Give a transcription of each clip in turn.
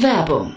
Werbung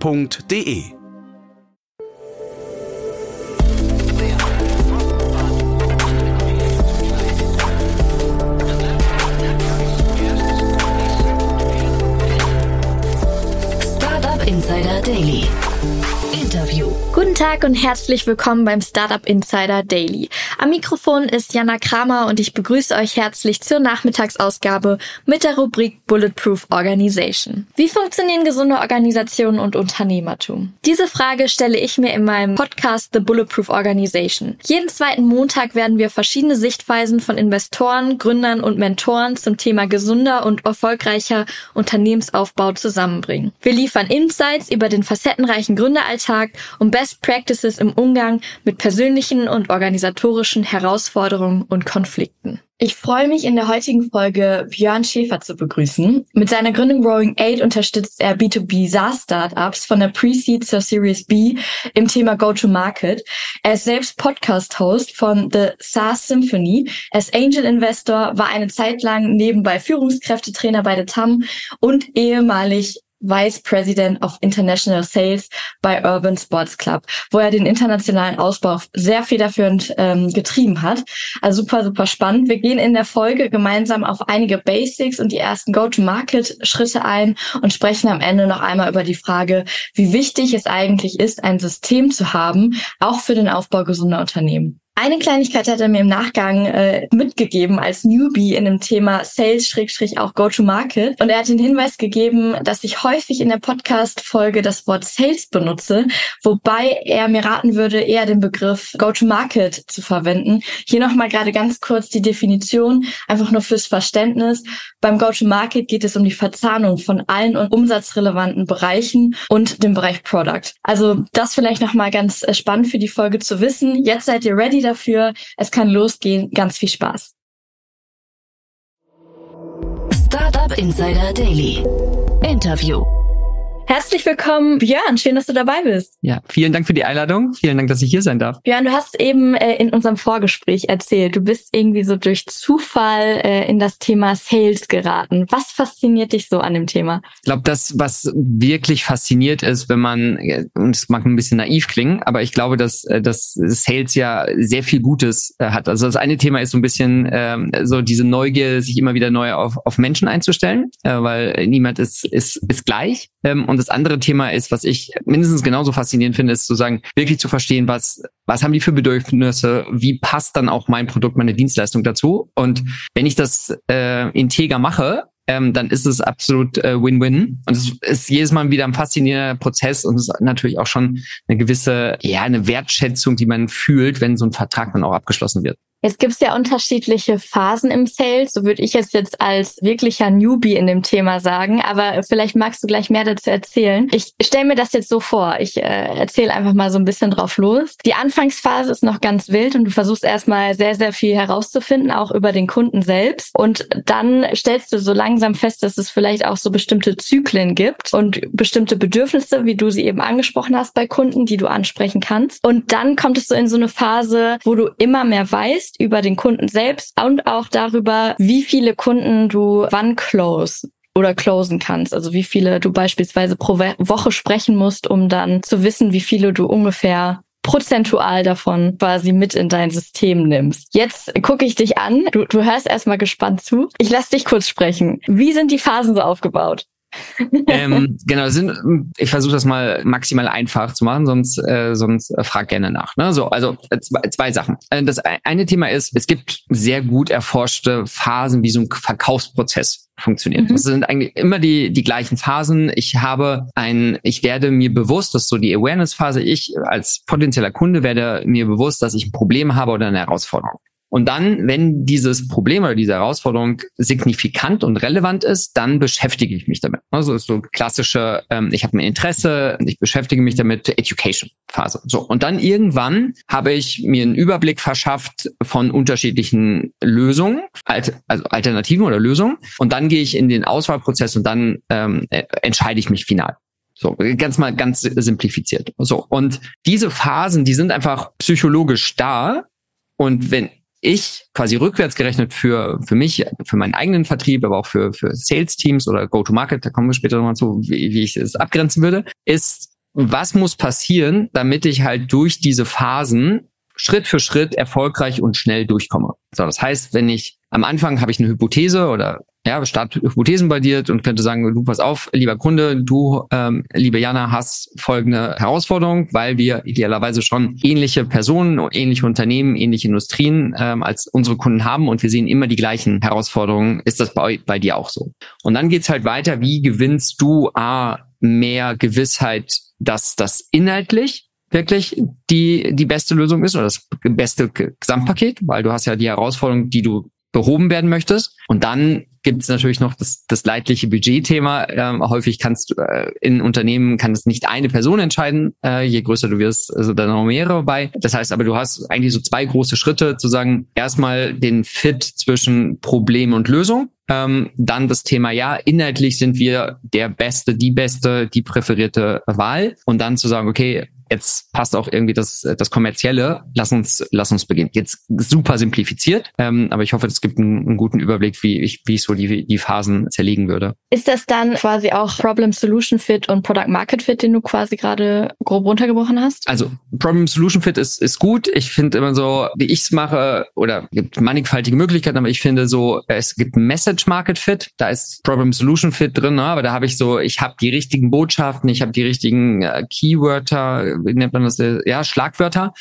f.de. Insider Daily. Interview. Guten Tag und herzlich willkommen beim Startup Insider Daily. Am Mikrofon ist Jana Kramer und ich begrüße euch herzlich zur Nachmittagsausgabe mit der Rubrik Bulletproof Organization. Wie funktionieren gesunde Organisationen und Unternehmertum? Diese Frage stelle ich mir in meinem Podcast The Bulletproof Organization. Jeden zweiten Montag werden wir verschiedene Sichtweisen von Investoren, Gründern und Mentoren zum Thema gesunder und erfolgreicher Unternehmensaufbau zusammenbringen. Wir liefern Insights über den facettenreichen Gründeralltag und Best Practices im Umgang mit persönlichen und organisatorischen Herausforderungen und Konflikten. Ich freue mich in der heutigen Folge Björn Schäfer zu begrüßen. Mit seiner Gründung Growing Aid unterstützt er B2B SaaS Startups von der Pre-Seed zur Series B im Thema Go-to-Market. Er ist selbst Podcast-Host von The SaaS Symphony. Er ist Angel Investor, war eine Zeit lang nebenbei Führungskräftetrainer bei The TAM und ehemalig Vice President of International Sales bei Urban Sports Club, wo er den internationalen Ausbau sehr federführend ähm, getrieben hat. Also super, super spannend. Wir gehen in der Folge gemeinsam auf einige Basics und die ersten Go-to-Market-Schritte ein und sprechen am Ende noch einmal über die Frage, wie wichtig es eigentlich ist, ein System zu haben, auch für den Aufbau gesunder Unternehmen. Eine Kleinigkeit hat er mir im Nachgang äh, mitgegeben als Newbie in dem Thema Sales-auch Go-to-Market. Und er hat den Hinweis gegeben, dass ich häufig in der Podcast-Folge das Wort Sales benutze, wobei er mir raten würde, eher den Begriff Go-to-Market zu verwenden. Hier nochmal gerade ganz kurz die Definition, einfach nur fürs Verständnis. Beim Go-to-Market geht es um die Verzahnung von allen umsatzrelevanten Bereichen und dem Bereich Product. Also das vielleicht nochmal ganz äh, spannend für die Folge zu wissen. Jetzt seid ihr ready dafür. Es kann losgehen. Ganz viel Spaß. Startup Insider Daily. Interview. Herzlich willkommen, Björn. Schön, dass du dabei bist. Ja, vielen Dank für die Einladung. Vielen Dank, dass ich hier sein darf. Björn, du hast eben äh, in unserem Vorgespräch erzählt, du bist irgendwie so durch Zufall äh, in das Thema Sales geraten. Was fasziniert dich so an dem Thema? Ich glaube, das, was wirklich fasziniert ist, wenn man, und es mag ein bisschen naiv klingen, aber ich glaube, dass, äh, dass Sales ja sehr viel Gutes äh, hat. Also das eine Thema ist so ein bisschen ähm, so diese Neugier, sich immer wieder neu auf, auf Menschen einzustellen, äh, weil niemand ist, ist, ist gleich. Ähm, und das andere Thema ist, was ich mindestens genauso faszinierend finde, ist zu sagen, wirklich zu verstehen, was, was haben die für Bedürfnisse, wie passt dann auch mein Produkt, meine Dienstleistung dazu. Und wenn ich das äh, integer mache, ähm, dann ist es absolut äh, Win-Win. Und es ist jedes Mal wieder ein faszinierender Prozess und es ist natürlich auch schon eine gewisse, ja, eine Wertschätzung, die man fühlt, wenn so ein Vertrag dann auch abgeschlossen wird. Jetzt gibt es ja unterschiedliche Phasen im Sales, so würde ich es jetzt als wirklicher Newbie in dem Thema sagen, aber vielleicht magst du gleich mehr dazu erzählen. Ich stelle mir das jetzt so vor, ich äh, erzähle einfach mal so ein bisschen drauf los. Die Anfangsphase ist noch ganz wild und du versuchst erstmal sehr, sehr viel herauszufinden, auch über den Kunden selbst und dann stellst du so langsam fest, dass es vielleicht auch so bestimmte Zyklen gibt und bestimmte Bedürfnisse, wie du sie eben angesprochen hast bei Kunden, die du ansprechen kannst. Und dann kommt es so in so eine Phase, wo du immer mehr weißt, über den Kunden selbst und auch darüber, wie viele Kunden du wann close oder closen kannst. Also wie viele du beispielsweise pro Woche sprechen musst, um dann zu wissen, wie viele du ungefähr prozentual davon quasi mit in dein System nimmst. Jetzt gucke ich dich an. Du, du hörst erstmal gespannt zu. Ich lass dich kurz sprechen. Wie sind die Phasen so aufgebaut? Ähm, genau, sind, ich versuche das mal maximal einfach zu machen, sonst, äh, sonst äh, frag gerne nach. Ne? So, also äh, zwei, zwei Sachen. Äh, das eine Thema ist, es gibt sehr gut erforschte Phasen, wie so ein Verkaufsprozess funktioniert. Mhm. Das sind eigentlich immer die, die gleichen Phasen. Ich habe ein, ich werde mir bewusst, dass so die Awareness-Phase, ich als potenzieller Kunde werde mir bewusst, dass ich ein Problem habe oder eine Herausforderung. Und dann, wenn dieses Problem oder diese Herausforderung signifikant und relevant ist, dann beschäftige ich mich damit. Also ist so klassische, ähm, ich habe ein Interesse, ich beschäftige mich damit, Education-Phase. So, und dann irgendwann habe ich mir einen Überblick verschafft von unterschiedlichen Lösungen, also Alternativen oder Lösungen. Und dann gehe ich in den Auswahlprozess und dann ähm, äh, entscheide ich mich final. So, ganz mal ganz simplifiziert. So, und diese Phasen, die sind einfach psychologisch da. Und wenn ich quasi rückwärts gerechnet für, für mich, für meinen eigenen Vertrieb, aber auch für, für Sales-Teams oder Go-to-Market, da kommen wir später nochmal zu, wie, wie ich es abgrenzen würde, ist, was muss passieren, damit ich halt durch diese Phasen Schritt für Schritt erfolgreich und schnell durchkomme. So, das heißt, wenn ich am Anfang habe ich eine Hypothese oder ja, starte Hypothesen bei dir und könnte sagen, du pass auf, lieber Kunde, du, ähm, liebe Jana, hast folgende Herausforderung, weil wir idealerweise schon ähnliche Personen, ähnliche Unternehmen, ähnliche Industrien ähm, als unsere Kunden haben und wir sehen immer die gleichen Herausforderungen. Ist das bei, bei dir auch so? Und dann geht's halt weiter, wie gewinnst du A, mehr Gewissheit, dass das inhaltlich wirklich die, die beste Lösung ist oder das beste Gesamtpaket, weil du hast ja die Herausforderung, die du behoben werden möchtest. Und dann gibt es natürlich noch das, das leidliche Budgetthema. Ähm, häufig kannst du äh, in Unternehmen kann es nicht eine Person entscheiden. Äh, je größer du wirst, also da noch mehrere bei. Das heißt aber, du hast eigentlich so zwei große Schritte zu sagen, erstmal den Fit zwischen Problem und Lösung. Ähm, dann das Thema, ja, inhaltlich sind wir der Beste, die Beste, die präferierte Wahl. Und dann zu sagen, okay, jetzt passt auch irgendwie das, das Kommerzielle. Lass uns, lass uns beginnen. Jetzt super simplifiziert, ähm, aber ich hoffe, es gibt einen, einen, guten Überblick, wie ich, wie ich so die, die Phasen zerlegen würde. Ist das dann quasi auch Problem Solution Fit und Product Market Fit, den du quasi gerade grob runtergebrochen hast? Also Problem Solution Fit ist, ist gut. Ich finde immer so, wie ich es mache, oder gibt mannigfaltige Möglichkeiten, aber ich finde so, es gibt Message Market Fit, da ist Problem Solution Fit drin, ne? aber da habe ich so, ich habe die richtigen Botschaften, ich habe die richtigen äh, Keywörter, wie nennt man das, ja, Schlagwörter.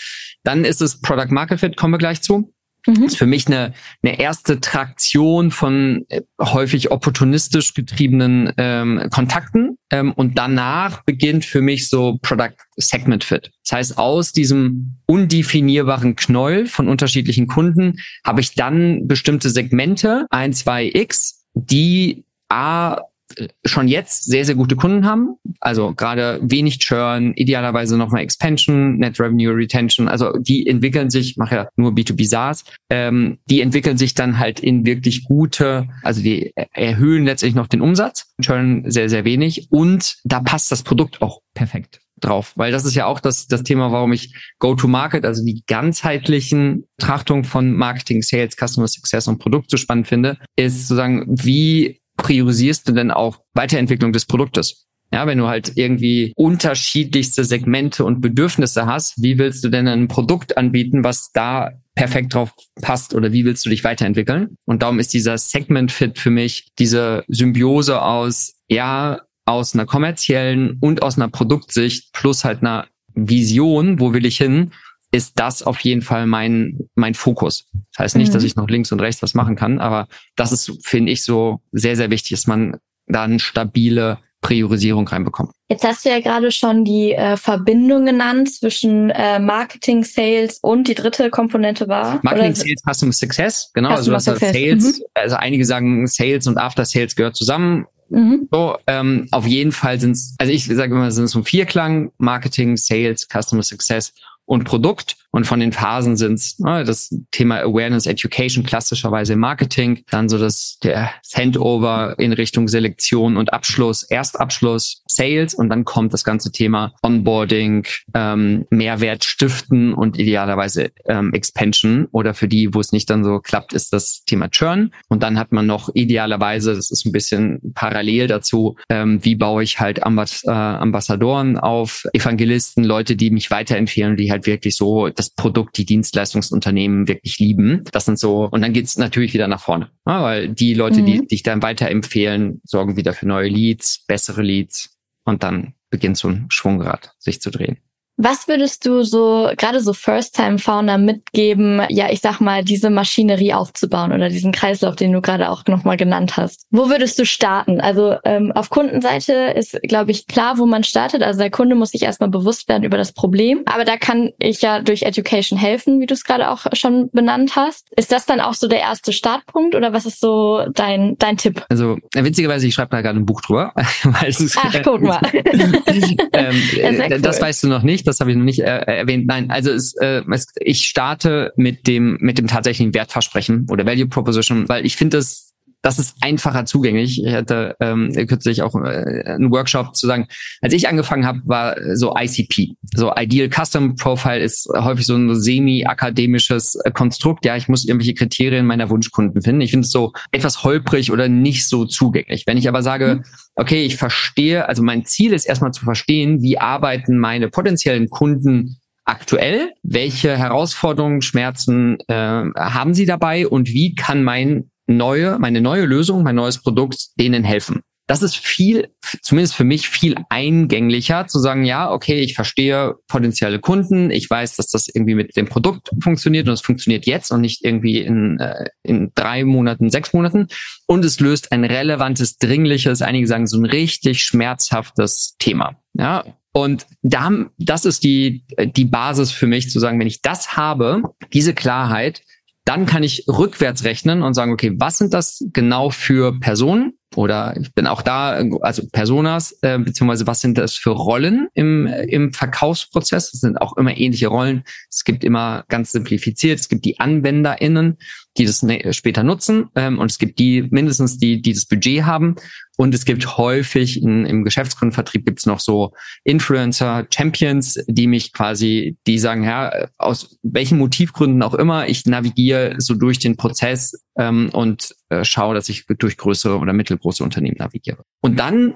Dann ist es Product Market Fit, kommen wir gleich zu. Mhm. Das ist für mich eine, eine erste Traktion von äh, häufig opportunistisch getriebenen ähm, Kontakten. Ähm, und danach beginnt für mich so Product Segment Fit. Das heißt, aus diesem undefinierbaren Knäuel von unterschiedlichen Kunden habe ich dann bestimmte Segmente, ein, zwei X, die A schon jetzt sehr, sehr gute Kunden haben. Also gerade wenig Churn, idealerweise nochmal Expansion, Net Revenue Retention. Also die entwickeln sich, ich mache ja nur B2B SaaS, ähm, die entwickeln sich dann halt in wirklich gute, also die erhöhen letztlich noch den Umsatz, Churn sehr, sehr wenig. Und da passt das Produkt auch perfekt drauf, weil das ist ja auch das, das Thema, warum ich Go-to-Market, also die ganzheitlichen Betrachtung von Marketing, Sales, Customer Success und Produkt so spannend finde, ist sozusagen, wie priorisierst du denn auch Weiterentwicklung des Produktes? Ja, wenn du halt irgendwie unterschiedlichste Segmente und Bedürfnisse hast, wie willst du denn ein Produkt anbieten, was da perfekt drauf passt oder wie willst du dich weiterentwickeln? Und darum ist dieser Segment Fit für mich diese Symbiose aus, ja, aus einer kommerziellen und aus einer Produktsicht plus halt einer Vision, wo will ich hin, ist das auf jeden Fall mein, mein Fokus. Das heißt nicht, mhm. dass ich noch links und rechts was machen kann, aber das ist, finde ich, so sehr, sehr wichtig, dass man da eine stabile Priorisierung reinbekommt. Jetzt hast du ja gerade schon die äh, Verbindung genannt zwischen äh, Marketing, Sales und die dritte Komponente war. Marketing, oder? Sales, Customer Success, genau. Also Customer also Success. Sales, mhm. also einige sagen Sales und After Sales gehört zusammen. Mhm. So, ähm, auf jeden Fall sind es, also ich sage immer, sind es um Vierklang, Marketing, Sales, Customer Success und Produkt. Und von den Phasen sind es ne, das Thema Awareness, Education, klassischerweise Marketing, dann so das der Handover in Richtung Selektion und Abschluss, Erstabschluss, Sales und dann kommt das ganze Thema Onboarding, ähm, Mehrwert stiften und idealerweise ähm, Expansion oder für die, wo es nicht dann so klappt, ist das Thema Churn. Und dann hat man noch idealerweise, das ist ein bisschen parallel dazu, ähm, wie baue ich halt Ambass äh, Ambassadoren auf, Evangelisten, Leute, die mich weiterempfehlen, die halt wirklich so das Produkt, die Dienstleistungsunternehmen wirklich lieben. Das sind so, und dann geht's natürlich wieder nach vorne. Ja, weil die Leute, mhm. die dich dann weiterempfehlen, sorgen wieder für neue Leads, bessere Leads und dann beginnt so ein Schwungrad sich zu drehen. Was würdest du so, gerade so First-Time-Founder mitgeben, ja, ich sag mal, diese Maschinerie aufzubauen oder diesen Kreislauf, den du gerade auch nochmal genannt hast? Wo würdest du starten? Also ähm, auf Kundenseite ist, glaube ich, klar, wo man startet. Also der Kunde muss sich erstmal bewusst werden über das Problem. Aber da kann ich ja durch Education helfen, wie du es gerade auch schon benannt hast. Ist das dann auch so der erste Startpunkt oder was ist so dein, dein Tipp? Also witzigerweise, ich schreibe da gerade ein Buch drüber. Weil es ist, Ach, guck mal. ähm, ja, cool. Das weißt du noch nicht das habe ich noch nicht äh, erwähnt. Nein, also es, äh, es, ich starte mit dem mit dem tatsächlichen Wertversprechen oder Value Proposition, weil ich finde es das ist einfacher zugänglich. Ich hatte ähm, kürzlich auch äh, einen Workshop zu sagen, als ich angefangen habe, war so ICP. So Ideal Custom Profile ist häufig so ein semi-akademisches äh, Konstrukt. Ja, ich muss irgendwelche Kriterien meiner Wunschkunden finden. Ich finde es so etwas holprig oder nicht so zugänglich. Wenn ich aber sage, mhm. Okay, ich verstehe, also mein Ziel ist erstmal zu verstehen, wie arbeiten meine potenziellen Kunden aktuell? Welche Herausforderungen, Schmerzen äh, haben sie dabei und wie kann mein neue, meine neue Lösung, mein neues Produkt denen helfen. Das ist viel, zumindest für mich, viel eingänglicher zu sagen, ja, okay, ich verstehe potenzielle Kunden, ich weiß, dass das irgendwie mit dem Produkt funktioniert und es funktioniert jetzt und nicht irgendwie in, äh, in drei Monaten, sechs Monaten. Und es löst ein relevantes, dringliches, einige sagen so ein richtig schmerzhaftes Thema. Ja, und da, das ist die, die Basis für mich zu sagen, wenn ich das habe, diese Klarheit, dann kann ich rückwärts rechnen und sagen, okay, was sind das genau für Personen? Oder ich bin auch da, also Personas, äh, beziehungsweise was sind das für Rollen im, im Verkaufsprozess? Das sind auch immer ähnliche Rollen. Es gibt immer ganz simplifiziert, es gibt die AnwenderInnen, die das ne, später nutzen, ähm, und es gibt die mindestens die, die das Budget haben. Und es gibt häufig in, im Geschäftskundenvertrieb gibt es noch so Influencer, Champions, die mich quasi, die sagen, ja, aus welchen Motivgründen auch immer, ich navigiere so durch den Prozess ähm, und äh, schaue, dass ich durch größere oder mittelgroße Unternehmen navigiere. Und dann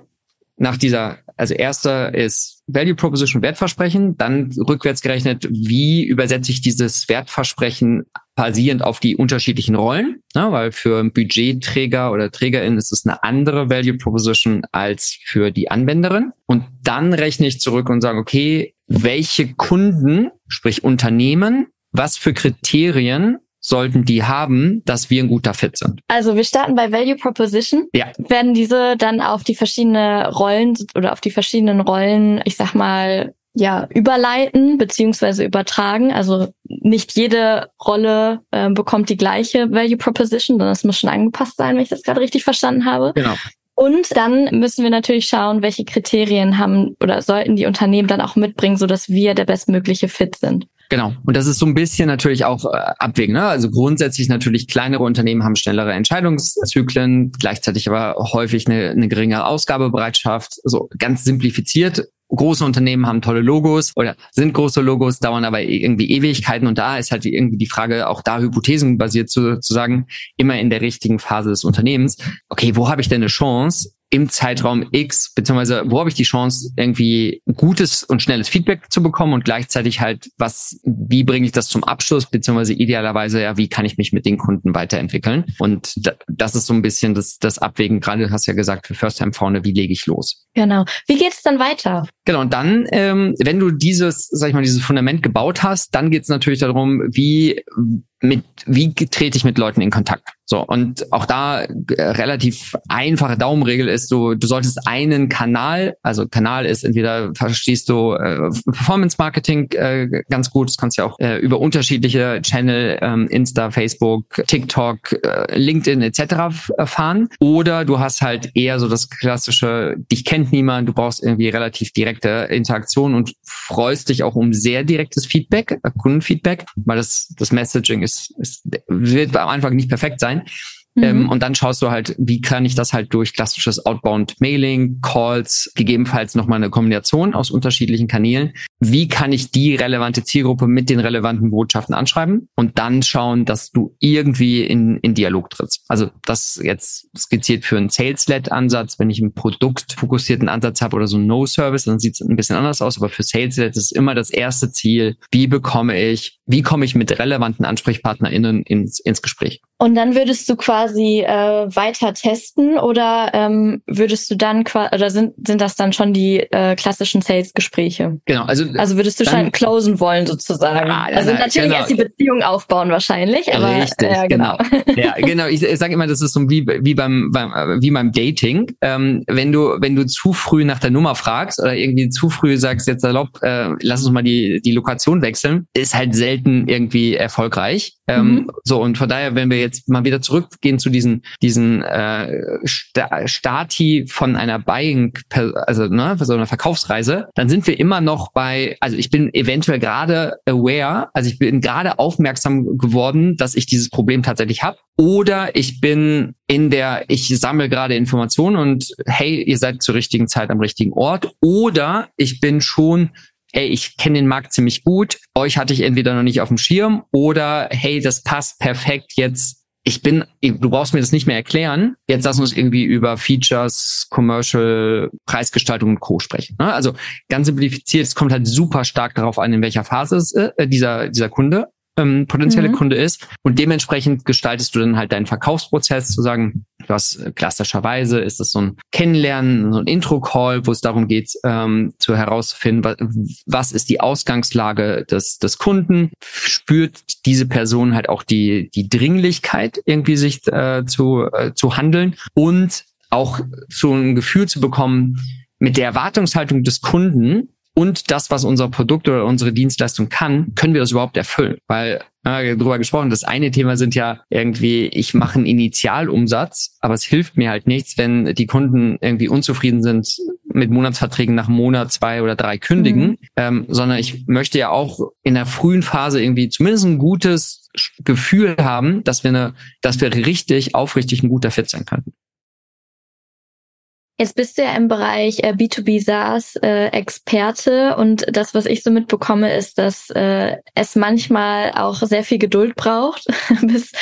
nach dieser, also erster ist Value Proposition Wertversprechen, dann rückwärts gerechnet, wie übersetze ich dieses Wertversprechen basierend auf die unterschiedlichen Rollen, ja, weil für Budgetträger oder Trägerin ist es eine andere Value Proposition als für die Anwenderin. Und dann rechne ich zurück und sage, okay, welche Kunden, sprich Unternehmen, was für Kriterien sollten die haben, dass wir ein guter Fit sind. Also wir starten bei Value Proposition. Ja. Werden diese dann auf die verschiedenen Rollen oder auf die verschiedenen Rollen, ich sag mal, ja, überleiten beziehungsweise übertragen. Also nicht jede Rolle äh, bekommt die gleiche Value Proposition, sondern es muss schon angepasst sein, wenn ich das gerade richtig verstanden habe. Genau. Und dann müssen wir natürlich schauen, welche Kriterien haben oder sollten die Unternehmen dann auch mitbringen, so dass wir der bestmögliche Fit sind. Genau. Und das ist so ein bisschen natürlich auch äh, abwägen. Ne? Also grundsätzlich natürlich kleinere Unternehmen haben schnellere Entscheidungszyklen, gleichzeitig aber häufig eine, eine geringe Ausgabebereitschaft. So ganz simplifiziert. Große Unternehmen haben tolle Logos oder sind große Logos, dauern aber irgendwie Ewigkeiten. Und da ist halt irgendwie die Frage, auch da hypothesenbasiert zu, zu sagen, immer in der richtigen Phase des Unternehmens. Okay, wo habe ich denn eine Chance, im Zeitraum X, beziehungsweise wo habe ich die Chance, irgendwie gutes und schnelles Feedback zu bekommen und gleichzeitig halt, was, wie bringe ich das zum Abschluss, beziehungsweise idealerweise, ja, wie kann ich mich mit den Kunden weiterentwickeln? Und das ist so ein bisschen das, das Abwägen, gerade du hast ja gesagt, für First Time vorne, wie lege ich los? Genau. Wie geht es dann weiter? Genau, und dann, ähm, wenn du dieses, sag ich mal, dieses Fundament gebaut hast, dann geht es natürlich darum, wie mit, wie trete ich mit Leuten in Kontakt? So, und auch da äh, relativ einfache Daumenregel ist, du, du solltest einen Kanal, also Kanal ist entweder verstehst du äh, Performance Marketing äh, ganz gut, das kannst du ja auch äh, über unterschiedliche Channel, ähm, Insta, Facebook, TikTok, äh, LinkedIn etc. erfahren. Oder du hast halt eher so das klassische, dich kennt niemand, du brauchst irgendwie relativ direkte Interaktion und freust dich auch um sehr direktes Feedback, äh, Kundenfeedback, weil das, das Messaging ist, ist wird am Anfang nicht perfekt sein. time Mhm. Ähm, und dann schaust du halt, wie kann ich das halt durch klassisches Outbound Mailing, Calls, gegebenenfalls nochmal eine Kombination aus unterschiedlichen Kanälen. Wie kann ich die relevante Zielgruppe mit den relevanten Botschaften anschreiben und dann schauen, dass du irgendwie in, in Dialog trittst. Also das jetzt skizziert für einen Sales-Led-Ansatz. Wenn ich einen produktfokussierten Ansatz habe oder so ein No-Service, dann sieht es ein bisschen anders aus. Aber für Sales-Led ist immer das erste Ziel, wie bekomme ich, wie komme ich mit relevanten AnsprechpartnerInnen ins, ins Gespräch. Und dann würdest du quasi äh, weiter testen oder ähm, würdest du dann quasi oder sind sind das dann schon die äh, klassischen Sales-Gespräche? Genau, also also würdest du dann, schon closen wollen sozusagen? Ah, also natürlich genau. erst die Beziehung aufbauen wahrscheinlich, aber Richtig, ja, genau. ja, genau. Ich, ich sage immer, das ist so wie wie beim, beim wie beim Dating. Ähm, wenn du wenn du zu früh nach der Nummer fragst oder irgendwie zu früh sagst jetzt salopp, äh, lass uns mal die die Lokation wechseln, ist halt selten irgendwie erfolgreich. Ähm, Mhm. So und von daher, wenn wir jetzt mal wieder zurückgehen zu diesen diesen äh, Sta Stati von einer Buying, also ne, so einer Verkaufsreise, dann sind wir immer noch bei, also ich bin eventuell gerade aware, also ich bin gerade aufmerksam geworden, dass ich dieses Problem tatsächlich habe. Oder ich bin in der, ich sammle gerade Informationen und hey, ihr seid zur richtigen Zeit am richtigen Ort. Oder ich bin schon hey, ich kenne den Markt ziemlich gut, euch hatte ich entweder noch nicht auf dem Schirm oder hey, das passt perfekt jetzt. Ich bin, du brauchst mir das nicht mehr erklären. Jetzt lass uns irgendwie über Features, Commercial, Preisgestaltung und Co. sprechen. ne? Also ganz simplifiziert, es kommt halt super stark darauf an, in welcher Phase es, äh, dieser, dieser Kunde ähm, potenzielle Mhm. Kunde ist. Und dementsprechend gestaltest du dann halt deinen Verkaufsprozess, zu sagen, du hast äh, klassischerweise ist es so ein Kennenlernen, so ein Intro-Call, wo es darum geht, ähm, zu herauszufinden, was, was ist die Ausgangslage des, des Kunden, spürt diese Person halt auch die, die Dringlichkeit, irgendwie sich äh, zu, äh, zu handeln und auch so ein Gefühl zu bekommen, mit der Erwartungshaltung des Kunden und das, was unser Produkt oder unsere Dienstleistung kann, können wir das überhaupt erfüllen? Weil, äh, darüber gesprochen, das eine Thema sind ja irgendwie, ich mache einen Initialumsatz, aber es hilft mir halt nichts, wenn die Kunden irgendwie unzufrieden sind mit Monatsverträgen nach Monat, zwei oder drei kündigen, Mhm. ähm, sondern ich möchte ja auch in der frühen Phase irgendwie zumindest ein gutes Gefühl haben, dass wir eine, dass wir richtig, aufrichtig ein guter Fit sein könnten. Jetzt bist du ja im Bereich äh, B2B SaaS äh, Experte und das, was ich so mitbekomme, ist, dass äh, es manchmal auch sehr viel Geduld braucht, bis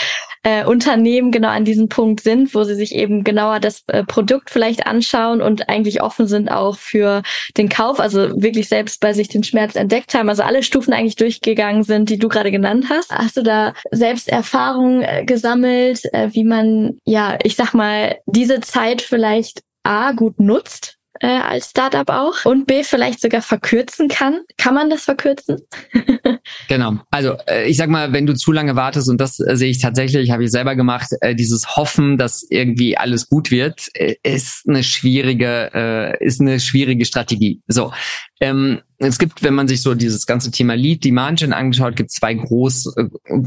äh, Unternehmen genau an diesem Punkt sind, wo sie sich eben genauer das äh, Produkt vielleicht anschauen und eigentlich offen sind auch für den Kauf, also wirklich selbst bei sich den Schmerz entdeckt haben, also alle Stufen eigentlich durchgegangen sind, die du gerade genannt hast. Hast du da selbst Erfahrungen äh, gesammelt, äh, wie man, ja, ich sag mal, diese Zeit vielleicht A gut nutzt äh, als Startup auch und B vielleicht sogar verkürzen kann. Kann man das verkürzen? Genau. Also äh, ich sag mal, wenn du zu lange wartest und das äh, sehe ich tatsächlich, habe ich selber gemacht, äh, dieses Hoffen, dass irgendwie alles gut wird, ist eine schwierige, ist eine schwierige Strategie. So. Ähm, es gibt, wenn man sich so dieses ganze Thema Lead Demand Gen angeschaut, gibt es zwei groß äh,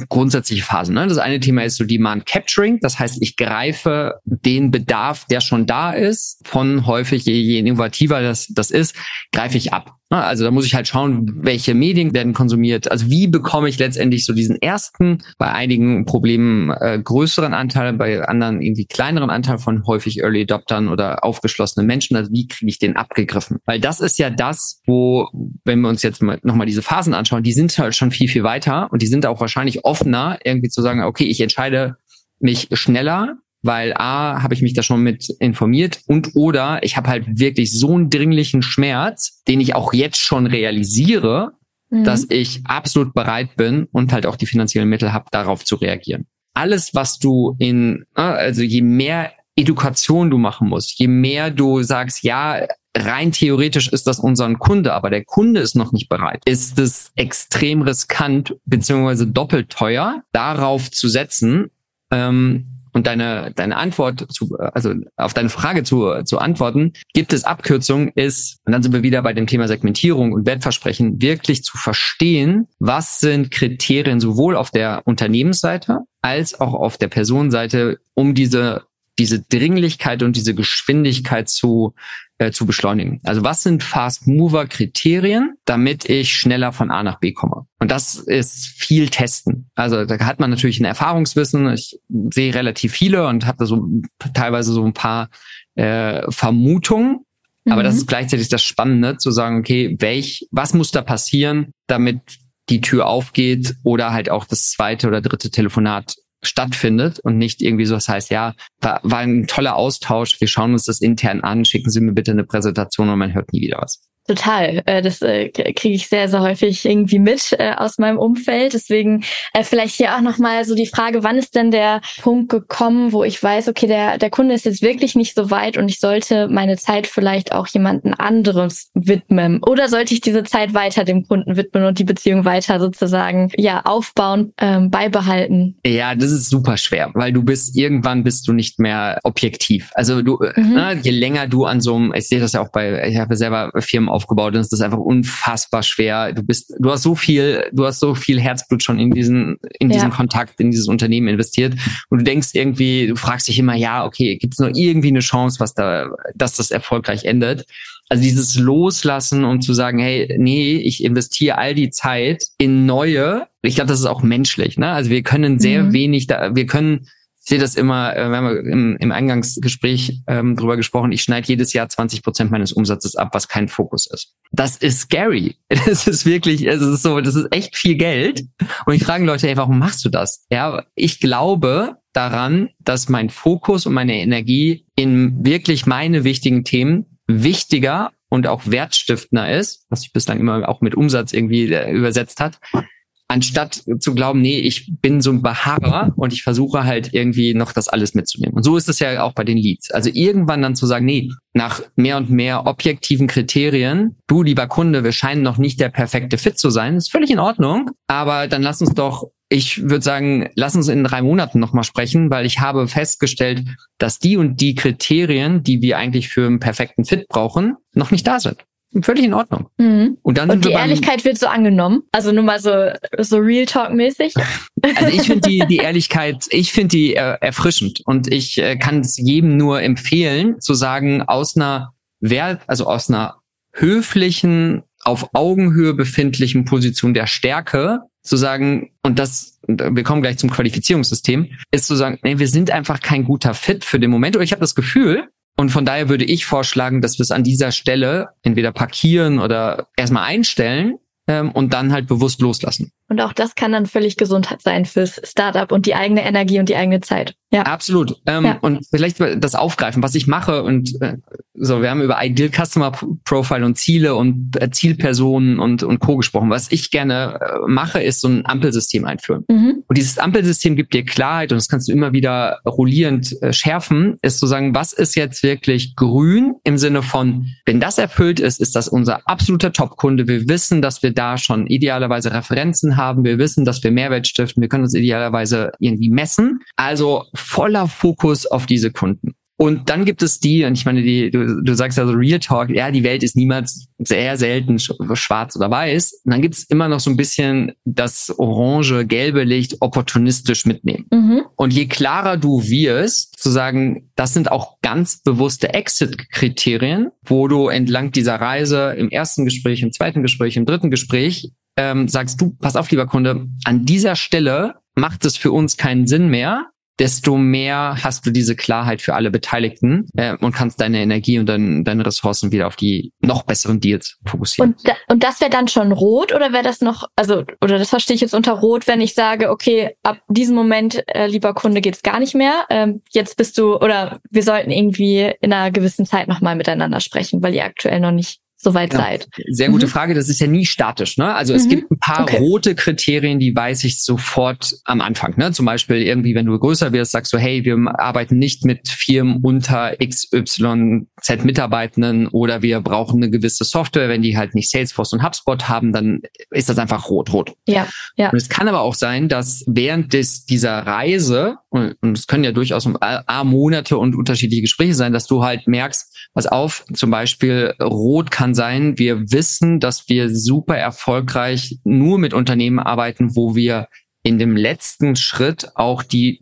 grundsätzliche Phasen. Ne? Das eine Thema ist so Demand Capturing, das heißt, ich greife den Bedarf, der schon da ist, von häufig je, je innovativer das, das ist, greife ich ab. Ne? Also da muss ich halt schauen, welche Medien werden konsumiert. Also wie bekomme ich letztendlich so diesen ersten, bei einigen Problemen äh, größeren Anteil, bei anderen irgendwie kleineren Anteil von häufig Early Adoptern oder aufgeschlossenen Menschen. Also wie kriege ich den abgegriffen? Weil das ist ja das, wo, wenn wir uns jetzt mal, nochmal diese Phasen anschauen, die sind halt schon viel, viel weiter und die sind auch wahrscheinlich offener, irgendwie zu sagen, okay, ich entscheide mich schneller, weil A, habe ich mich da schon mit informiert und oder ich habe halt wirklich so einen dringlichen Schmerz, den ich auch jetzt schon realisiere, Mhm. dass ich absolut bereit bin und halt auch die finanziellen Mittel habe, darauf zu reagieren. Alles, was du in, äh, also je mehr Education du machen musst, je mehr du sagst, ja, rein theoretisch ist das unser Kunde, aber der Kunde ist noch nicht bereit, ist es extrem riskant beziehungsweise doppelt teuer, darauf zu setzen, ähm, und deine, deine Antwort zu, also auf deine Frage zu, zu antworten, gibt es Abkürzungen, ist, und dann sind wir wieder bei dem Thema Segmentierung und Wertversprechen, wirklich zu verstehen, was sind Kriterien sowohl auf der Unternehmensseite als auch auf der Personenseite, um diese diese Dringlichkeit und diese Geschwindigkeit zu, äh, zu beschleunigen. Also was sind Fast-Mover-Kriterien, damit ich schneller von A nach B komme? Und das ist viel Testen. Also da hat man natürlich ein Erfahrungswissen. Ich sehe relativ viele und habe da so teilweise so ein paar äh, Vermutungen. Aber Mhm. das ist gleichzeitig das Spannende, zu sagen, okay, welch, was muss da passieren, damit die Tür aufgeht oder halt auch das zweite oder dritte Telefonat stattfindet und nicht irgendwie so, das heißt, ja, war, war ein toller Austausch, wir schauen uns das intern an, schicken Sie mir bitte eine Präsentation und man hört nie wieder was. Total. Äh, das äh, kriege ich sehr, sehr häufig irgendwie mit äh, aus meinem Umfeld. Deswegen vielleicht hier auch nochmal so die Frage, wann ist denn der Punkt gekommen, wo ich weiß, okay, der, der Kunde ist jetzt wirklich nicht so weit und ich sollte meine Zeit vielleicht auch jemanden anderes widmen? Oder sollte ich diese Zeit weiter dem Kunden widmen und die Beziehung weiter sozusagen ja aufbauen, ähm, beibehalten? Ja, das ist super schwer, weil du bist, irgendwann bist du nicht mehr objektiv. Also du, mhm. na, je länger du an so einem, ich sehe das ja auch bei, ich habe selber Firmen aufgebaut und es ist einfach unfassbar schwer. Du bist, du hast so viel, du hast so viel Herzblut schon in diesen, in diesen ja. Kontakt, in dieses Unternehmen investiert und du denkst irgendwie, du fragst dich immer, ja, okay, gibt es noch irgendwie eine Chance, was da, dass das erfolgreich endet? Also dieses Loslassen, um zu sagen, hey, nee, ich investiere all die Zeit in neue. Ich glaube, das ist auch menschlich. Ne? Also wir können sehr mhm. wenig, da, wir können ich sehe das immer, äh, wir haben im, im Eingangsgespräch ähm, drüber gesprochen, ich schneide jedes Jahr 20 Prozent meines Umsatzes ab, was kein Fokus ist. Das ist scary. Das ist wirklich, es ist so, das ist echt viel Geld. Und ich frage Leute, ey, warum machst du das? Ja, ich glaube daran, dass mein Fokus und meine Energie in wirklich meine wichtigen Themen wichtiger und auch wertstiftender ist, was sich bislang immer auch mit Umsatz irgendwie äh, übersetzt hat, anstatt zu glauben, nee, ich bin so ein Beharrer und ich versuche halt irgendwie noch das alles mitzunehmen. Und so ist es ja auch bei den Leads. Also irgendwann dann zu sagen, nee, nach mehr und mehr objektiven Kriterien, du lieber Kunde, wir scheinen noch nicht der perfekte Fit zu sein, ist völlig in Ordnung, aber dann lass uns doch ich würde sagen, lass uns in drei Monaten nochmal sprechen, weil ich habe festgestellt, dass die und die Kriterien, die wir eigentlich für einen perfekten Fit brauchen, noch nicht da sind. Völlig in Ordnung. Mhm. Und dann und die Ehrlichkeit wird so angenommen. Also nur mal so, so Real Talk mäßig. Also ich finde die, die Ehrlichkeit, ich finde die äh, erfrischend und ich äh, kann es jedem nur empfehlen, zu sagen, aus einer Wert, also aus einer höflichen, auf Augenhöhe befindlichen Position der Stärke zu sagen, und das, wir kommen gleich zum Qualifizierungssystem, ist zu sagen, nee, wir sind einfach kein guter Fit für den Moment. Oder ich habe das Gefühl, und von daher würde ich vorschlagen, dass wir es an dieser Stelle entweder parkieren oder erstmal einstellen ähm, und dann halt bewusst loslassen. Und auch das kann dann völlig gesund sein fürs Startup und die eigene Energie und die eigene Zeit. Ja. Absolut. Ähm, ja. Und vielleicht das aufgreifen, was ich mache und äh, so, wir haben über Ideal Customer Profile und Ziele und äh, Zielpersonen und, und Co. gesprochen. Was ich gerne äh, mache, ist so ein Ampelsystem einführen. Mhm. Und dieses Ampelsystem gibt dir Klarheit und das kannst du immer wieder rollierend äh, schärfen, ist zu sagen, was ist jetzt wirklich grün im Sinne von, wenn das erfüllt ist, ist das unser absoluter Top-Kunde. Wir wissen, dass wir da schon idealerweise Referenzen haben. Wir wissen, dass wir Mehrwert stiften. Wir können uns idealerweise irgendwie messen. Also voller Fokus auf diese Kunden. Und dann gibt es die, und ich meine, die, du, du sagst ja so Real Talk, ja, die Welt ist niemals sehr selten schwarz oder weiß. Und dann gibt es immer noch so ein bisschen das orange, gelbe Licht opportunistisch mitnehmen. Mhm. Und je klarer du wirst, zu sagen, das sind auch ganz bewusste Exit-Kriterien, wo du entlang dieser Reise im ersten Gespräch, im zweiten Gespräch, im dritten Gespräch ähm, sagst du, pass auf, lieber Kunde, an dieser Stelle macht es für uns keinen Sinn mehr, desto mehr hast du diese Klarheit für alle Beteiligten äh, und kannst deine Energie und dein, deine Ressourcen wieder auf die noch besseren Deals fokussieren. Und, da, und das wäre dann schon rot oder wäre das noch, also, oder das verstehe ich jetzt unter rot, wenn ich sage, okay, ab diesem Moment, äh, lieber Kunde, geht's gar nicht mehr. Ähm, jetzt bist du, oder wir sollten irgendwie in einer gewissen Zeit nochmal miteinander sprechen, weil ihr aktuell noch nicht soweit ja, seid? Sehr gute mhm. Frage. Das ist ja nie statisch. Ne? Also es mhm. gibt ein paar okay. rote Kriterien, die weiß ich sofort am Anfang. Ne? Zum Beispiel irgendwie, wenn du größer wirst, sagst du, hey, wir arbeiten nicht mit Firmen unter XYZ Mitarbeitenden oder wir brauchen eine gewisse Software. Wenn die halt nicht Salesforce und HubSpot haben, dann ist das einfach rot, rot. Ja, ja. Und es kann aber auch sein, dass während des, dieser Reise, und es können ja durchaus A, Monate und unterschiedliche Gespräche sein, dass du halt merkst, was auf, zum Beispiel rot kann kann sein, wir wissen, dass wir super erfolgreich nur mit Unternehmen arbeiten, wo wir in dem letzten Schritt auch die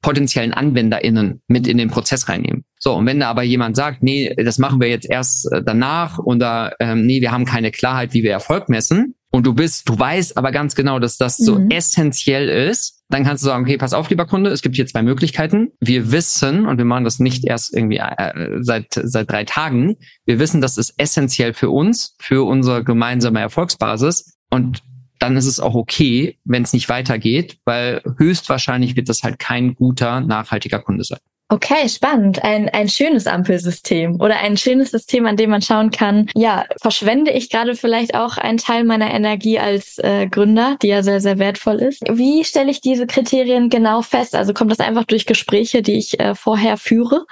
potenziellen AnwenderInnen mit in den Prozess reinnehmen. So, und wenn da aber jemand sagt, nee, das machen wir jetzt erst äh, danach oder ähm, nee, wir haben keine Klarheit, wie wir Erfolg messen, und du bist, du weißt aber ganz genau, dass das so mhm. essentiell ist, dann kannst du sagen, okay, pass auf, lieber Kunde, es gibt hier zwei Möglichkeiten. Wir wissen, und wir machen das nicht erst irgendwie äh, seit, seit drei Tagen, wir wissen, das ist essentiell für uns, für unsere gemeinsame Erfolgsbasis. Und dann ist es auch okay, wenn es nicht weitergeht, weil höchstwahrscheinlich wird das halt kein guter, nachhaltiger Kunde sein. Okay, spannend. Ein, ein schönes Ampelsystem oder ein schönes System, an dem man schauen kann, ja, verschwende ich gerade vielleicht auch einen Teil meiner Energie als äh, Gründer, die ja sehr, sehr wertvoll ist. Wie stelle ich diese Kriterien genau fest? Also kommt das einfach durch Gespräche, die ich äh, vorher führe?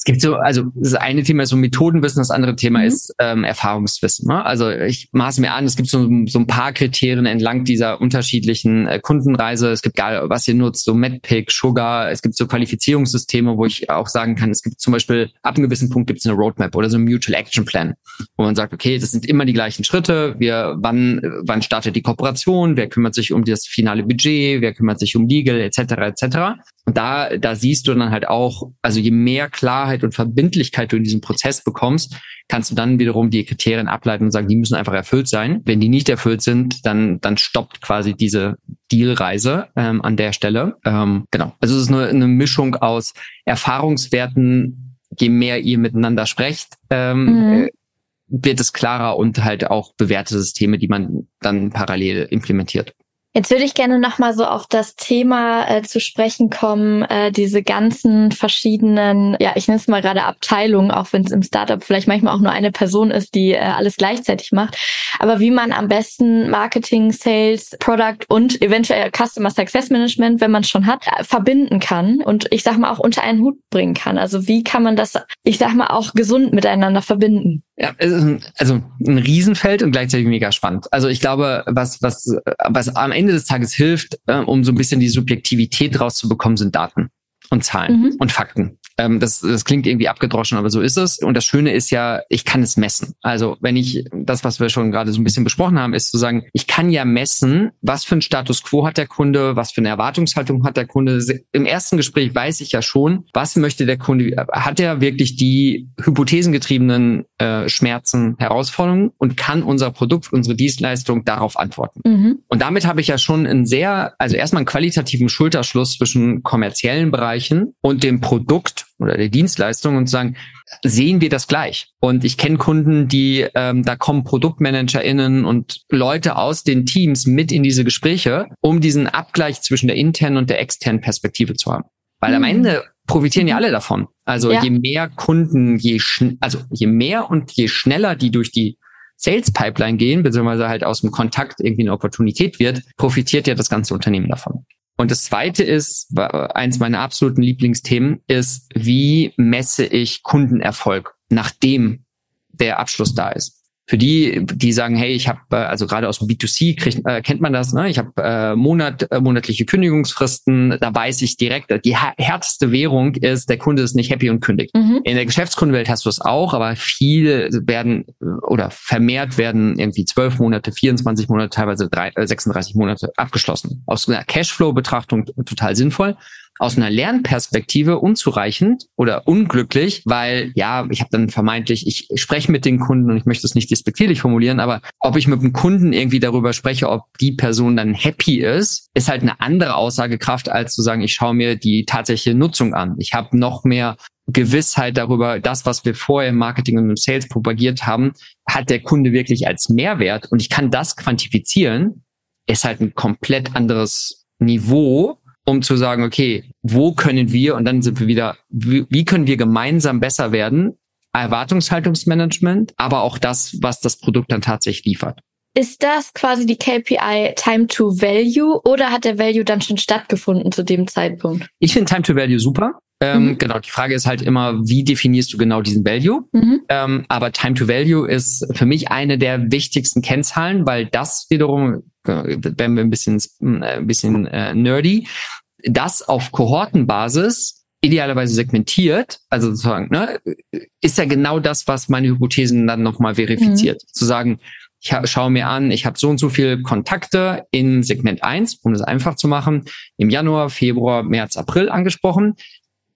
Es gibt so, also das eine Thema ist so Methodenwissen, das andere Thema mhm. ist ähm, Erfahrungswissen. Ne? Also ich maße mir an, es gibt so, so ein paar Kriterien entlang dieser unterschiedlichen äh, Kundenreise. Es gibt gar, was ihr nutzt, so MedPick, Sugar, es gibt so Qualifizierungssysteme, wo ich auch sagen kann, es gibt zum Beispiel ab einem gewissen Punkt gibt es eine Roadmap oder so ein Mutual Action Plan, wo man sagt, okay, das sind immer die gleichen Schritte. Wir, wann, wann startet die Kooperation? Wer kümmert sich um das finale Budget? Wer kümmert sich um Legal etc. etc. Und da, da siehst du dann halt auch, also je mehr Klarheit und Verbindlichkeit du in diesem Prozess bekommst, kannst du dann wiederum die Kriterien ableiten und sagen, die müssen einfach erfüllt sein. Wenn die nicht erfüllt sind, dann, dann stoppt quasi diese Dealreise ähm, an der Stelle. Ähm, genau. Also es ist eine, eine Mischung aus Erfahrungswerten, je mehr ihr miteinander sprecht, ähm, mhm. Äh, wird es klarer und halt auch bewährte Systeme, die man dann parallel implementiert. Jetzt würde ich gerne nochmal so auf das Thema äh, zu sprechen kommen, äh, diese ganzen verschiedenen, ja, ich nenne es mal gerade Abteilungen, auch wenn es im Startup vielleicht manchmal auch nur eine Person ist, die äh, alles gleichzeitig macht. Aber wie man am besten Marketing, Sales, Product und eventuell Customer Success Management, wenn man es schon hat, äh, verbinden kann und ich sag mal auch unter einen Hut bringen kann. Also wie kann man das, ich sag mal, auch gesund miteinander verbinden? Ja, also ein Riesenfeld und gleichzeitig mega spannend. Also ich glaube, was, was, was am Ende des Tages hilft, äh, um so ein bisschen die Subjektivität rauszubekommen, sind Daten und Zahlen mhm. und Fakten. Ähm, das, das klingt irgendwie abgedroschen, aber so ist es. Und das Schöne ist ja, ich kann es messen. Also wenn ich das, was wir schon gerade so ein bisschen besprochen haben, ist zu sagen, ich kann ja messen, was für ein Status quo hat der Kunde, was für eine Erwartungshaltung hat der Kunde. Im ersten Gespräch weiß ich ja schon, was möchte der Kunde, hat er wirklich die hypothesengetriebenen äh, Schmerzen, Herausforderungen und kann unser Produkt, unsere Dienstleistung darauf antworten. Mhm. Und damit habe ich ja schon einen sehr, also erstmal einen qualitativen Schulterschluss zwischen kommerziellen Bereichen und dem Produkt oder der Dienstleistung und sagen, sehen wir das gleich? Und ich kenne Kunden, die, ähm, da kommen ProduktmanagerInnen und Leute aus den Teams mit in diese Gespräche, um diesen Abgleich zwischen der internen und der externen Perspektive zu haben. Weil am mhm. Ende profitieren ja alle davon. Also ja. je mehr Kunden, je schn also je mehr und je schneller die durch die Sales Pipeline gehen, beziehungsweise halt aus dem Kontakt irgendwie eine Opportunität wird, profitiert ja das ganze Unternehmen davon. Und das zweite ist, eins meiner absoluten Lieblingsthemen ist, wie messe ich Kundenerfolg, nachdem der Abschluss da ist für die, die sagen, hey, ich habe, äh, also gerade aus dem B2C kriegt, äh, kennt man das, ne? Ich habe äh, Monat, äh, monatliche Kündigungsfristen, da weiß ich direkt, die härteste Währung ist, der Kunde ist nicht happy und kündigt. Mhm. In der Geschäftskundenwelt hast du es auch, aber viele werden oder vermehrt werden irgendwie zwölf Monate, 24 Monate, teilweise drei, äh, 36 Monate abgeschlossen. Aus einer Cashflow-Betrachtung total sinnvoll aus einer Lernperspektive unzureichend oder unglücklich, weil ja, ich habe dann vermeintlich, ich spreche mit den Kunden und ich möchte es nicht despektierlich formulieren, aber ob ich mit dem Kunden irgendwie darüber spreche, ob die Person dann happy ist, ist halt eine andere Aussagekraft, als zu sagen, ich schaue mir die tatsächliche Nutzung an. Ich habe noch mehr Gewissheit darüber, das, was wir vorher im Marketing und im Sales propagiert haben, hat der Kunde wirklich als Mehrwert und ich kann das quantifizieren, ist halt ein komplett anderes Niveau um zu sagen, okay, wo können wir, und dann sind wir wieder, wie, wie können wir gemeinsam besser werden? Erwartungshaltungsmanagement, aber auch das, was das Produkt dann tatsächlich liefert. Ist das quasi die KPI Time to Value oder hat der Value dann schon stattgefunden zu dem Zeitpunkt? Ich finde Time to Value super. Ähm, mhm. Genau, die Frage ist halt immer, wie definierst du genau diesen Value? Mhm. Ähm, aber Time to Value ist für mich eine der wichtigsten Kennzahlen, weil das wiederum, äh, werden wir ein bisschen, äh, ein bisschen äh, nerdy, das auf Kohortenbasis idealerweise segmentiert, also sozusagen, ne, ist ja genau das, was meine Hypothesen dann nochmal verifiziert. Mhm. Zu sagen, ich schaue mir an, ich habe so und so viele Kontakte in Segment 1, um es einfach zu machen, im Januar, Februar, März, April angesprochen.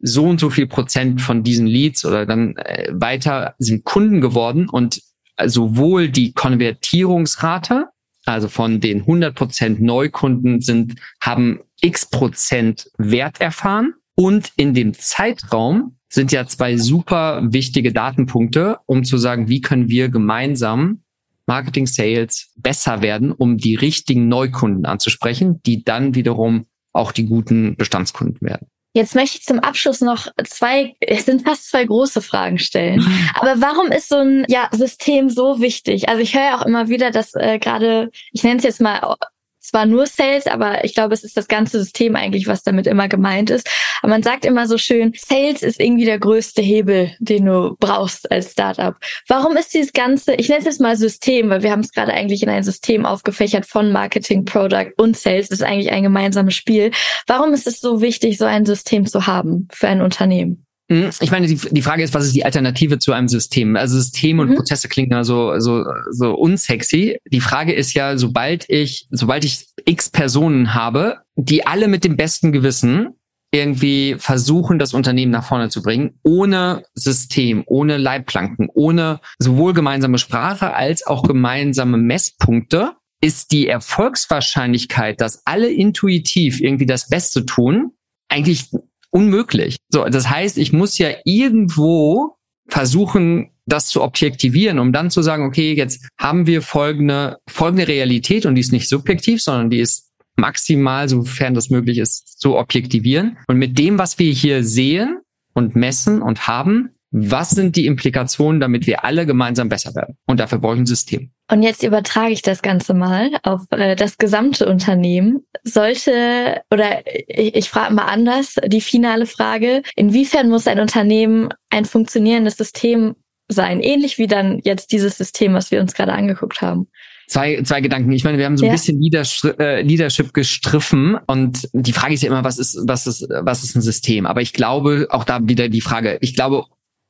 So und so viel Prozent von diesen Leads oder dann äh, weiter sind Kunden geworden und sowohl die Konvertierungsrate, also von den 100 Prozent Neukunden sind, haben x Prozent Wert erfahren. Und in dem Zeitraum sind ja zwei super wichtige Datenpunkte, um zu sagen, wie können wir gemeinsam Marketing Sales besser werden, um die richtigen Neukunden anzusprechen, die dann wiederum auch die guten Bestandskunden werden. Jetzt möchte ich zum Abschluss noch zwei, es sind fast zwei große Fragen stellen. Aber warum ist so ein ja, System so wichtig? Also ich höre ja auch immer wieder, dass äh, gerade, ich nenne es jetzt mal zwar nur Sales, aber ich glaube, es ist das ganze System eigentlich, was damit immer gemeint ist. Aber man sagt immer so schön, Sales ist irgendwie der größte Hebel, den du brauchst als Startup. Warum ist dieses ganze, ich nenne es jetzt mal System, weil wir haben es gerade eigentlich in ein System aufgefächert von Marketing, Product und Sales. Das ist eigentlich ein gemeinsames Spiel. Warum ist es so wichtig, so ein System zu haben für ein Unternehmen? Hm, ich meine, die, die Frage ist, was ist die Alternative zu einem System? Also System und mhm. Prozesse klingen ja so, so, so unsexy. Die Frage ist ja, sobald ich, sobald ich x Personen habe, die alle mit dem besten Gewissen irgendwie versuchen, das Unternehmen nach vorne zu bringen, ohne System, ohne Leitplanken, ohne sowohl gemeinsame Sprache als auch gemeinsame Messpunkte, ist die Erfolgswahrscheinlichkeit, dass alle intuitiv irgendwie das Beste tun, eigentlich unmöglich. So, das heißt, ich muss ja irgendwo versuchen, das zu objektivieren, um dann zu sagen, okay, jetzt haben wir folgende, folgende Realität und die ist nicht subjektiv, sondern die ist maximal, sofern das möglich ist, zu objektivieren. Und mit dem, was wir hier sehen und messen und haben, was sind die Implikationen, damit wir alle gemeinsam besser werden? Und dafür brauche ich ein System. Und jetzt übertrage ich das Ganze mal auf äh, das gesamte Unternehmen. Sollte, oder ich, ich frage mal anders, die finale Frage, inwiefern muss ein Unternehmen ein funktionierendes System sein? Ähnlich wie dann jetzt dieses System, was wir uns gerade angeguckt haben. Zwei, zwei Gedanken. Ich meine, wir haben so ein ja. bisschen Leadership, äh, Leadership gestriffen und die Frage ist ja immer, was ist, was ist, was ist ein System? Aber ich glaube, auch da wieder die Frage, ich glaube,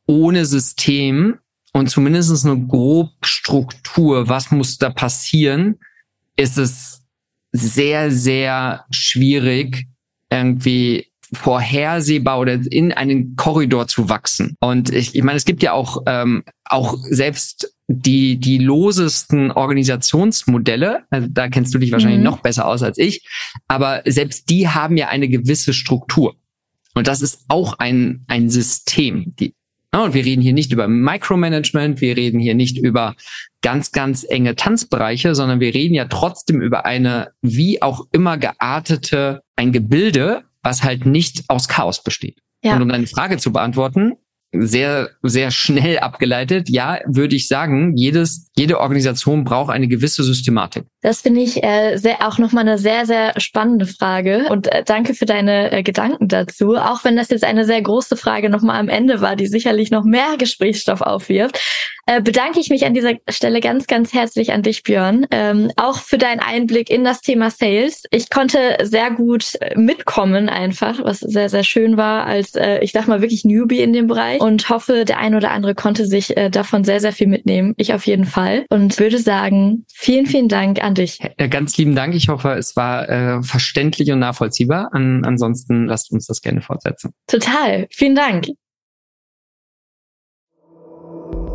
ohne System und zumindest eine grob Struktur, was muss da passieren, ist es sehr, sehr schwierig, irgendwie vorhersehbar oder in einen Korridor zu wachsen. Und ich, ich meine, es gibt ja auch, ähm, auch selbst die, die losesten Organisationsmodelle, also da kennst du dich wahrscheinlich mhm. noch besser aus als ich, aber selbst die haben ja eine gewisse Struktur. Und das ist auch ein, ein System. Die, und wir reden hier nicht über Micromanagement, wir reden hier nicht über ganz, ganz enge Tanzbereiche, sondern wir reden ja trotzdem über eine wie auch immer geartete, ein Gebilde, was halt nicht aus Chaos besteht. Ja. Und um deine Frage zu beantworten, sehr, sehr schnell abgeleitet. Ja, würde ich sagen, jedes, jede Organisation braucht eine gewisse Systematik. Das finde ich äh, sehr, auch nochmal eine sehr, sehr spannende Frage. Und äh, danke für deine äh, Gedanken dazu. Auch wenn das jetzt eine sehr große Frage nochmal am Ende war, die sicherlich noch mehr Gesprächsstoff aufwirft, äh, bedanke ich mich an dieser Stelle ganz, ganz herzlich an dich, Björn. Ähm, auch für deinen Einblick in das Thema Sales. Ich konnte sehr gut äh, mitkommen einfach, was sehr, sehr schön war als, äh, ich sag mal, wirklich Newbie in dem Bereich und hoffe, der ein oder andere konnte sich äh, davon sehr, sehr viel mitnehmen. Ich auf jeden Fall. Und würde sagen, vielen, vielen Dank an dich. Ganz lieben Dank. Ich hoffe, es war äh, verständlich und nachvollziehbar. An, ansonsten lasst uns das gerne fortsetzen. Total. Vielen Dank.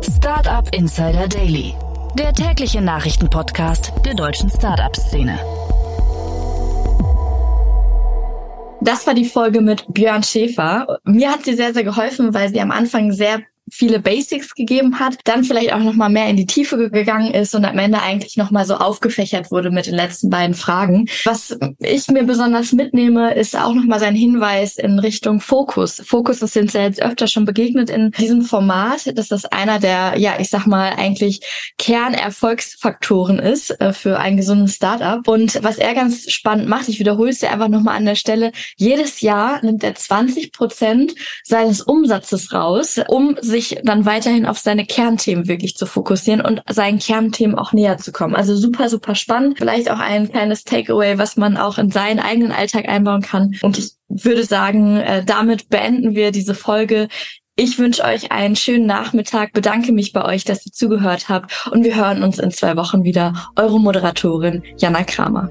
Startup Insider Daily, der tägliche Nachrichtenpodcast der deutschen Startup-Szene. Das war die Folge mit Björn Schäfer. Mir hat sie sehr, sehr geholfen, weil sie am Anfang sehr viele Basics gegeben hat, dann vielleicht auch noch mal mehr in die Tiefe gegangen ist und am Ende eigentlich noch mal so aufgefächert wurde mit den letzten beiden Fragen. Was ich mir besonders mitnehme, ist auch noch mal sein Hinweis in Richtung Fokus. Fokus ist uns ja jetzt öfter schon begegnet in diesem Format, dass das einer der, ja, ich sag mal eigentlich Kernerfolgsfaktoren ist äh, für ein gesundes Startup. Und was er ganz spannend macht, ich wiederhole es ja einfach noch mal an der Stelle, jedes Jahr nimmt er 20 Prozent seines Umsatzes raus, um sich sich dann weiterhin auf seine Kernthemen wirklich zu fokussieren und seinen Kernthemen auch näher zu kommen. Also super, super spannend. Vielleicht auch ein kleines Takeaway, was man auch in seinen eigenen Alltag einbauen kann. Und ich würde sagen, äh, damit beenden wir diese Folge. Ich wünsche euch einen schönen Nachmittag, bedanke mich bei euch, dass ihr zugehört habt und wir hören uns in zwei Wochen wieder. Eure Moderatorin Jana Kramer.